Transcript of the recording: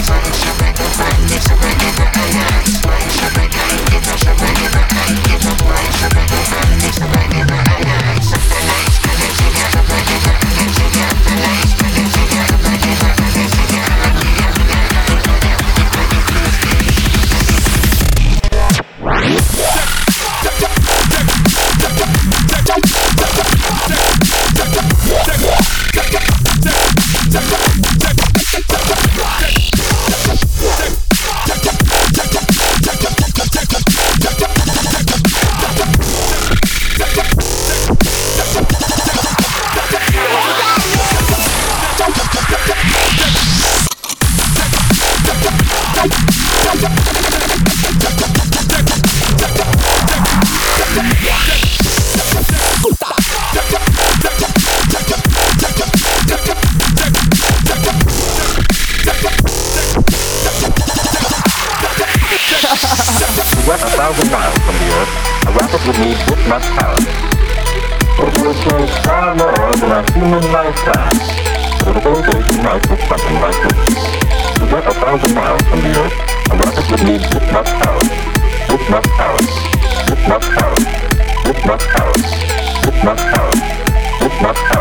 It's like it's like it's like it's like it's like it's like a thousand miles from the Earth, a rocket would need this much power. It will change far more than a human lifetime. But it all goes to life with something like this. To get a thousand miles from the Earth, a rocket would need this much power. This much power. This much power. This much power. This much power. This much power.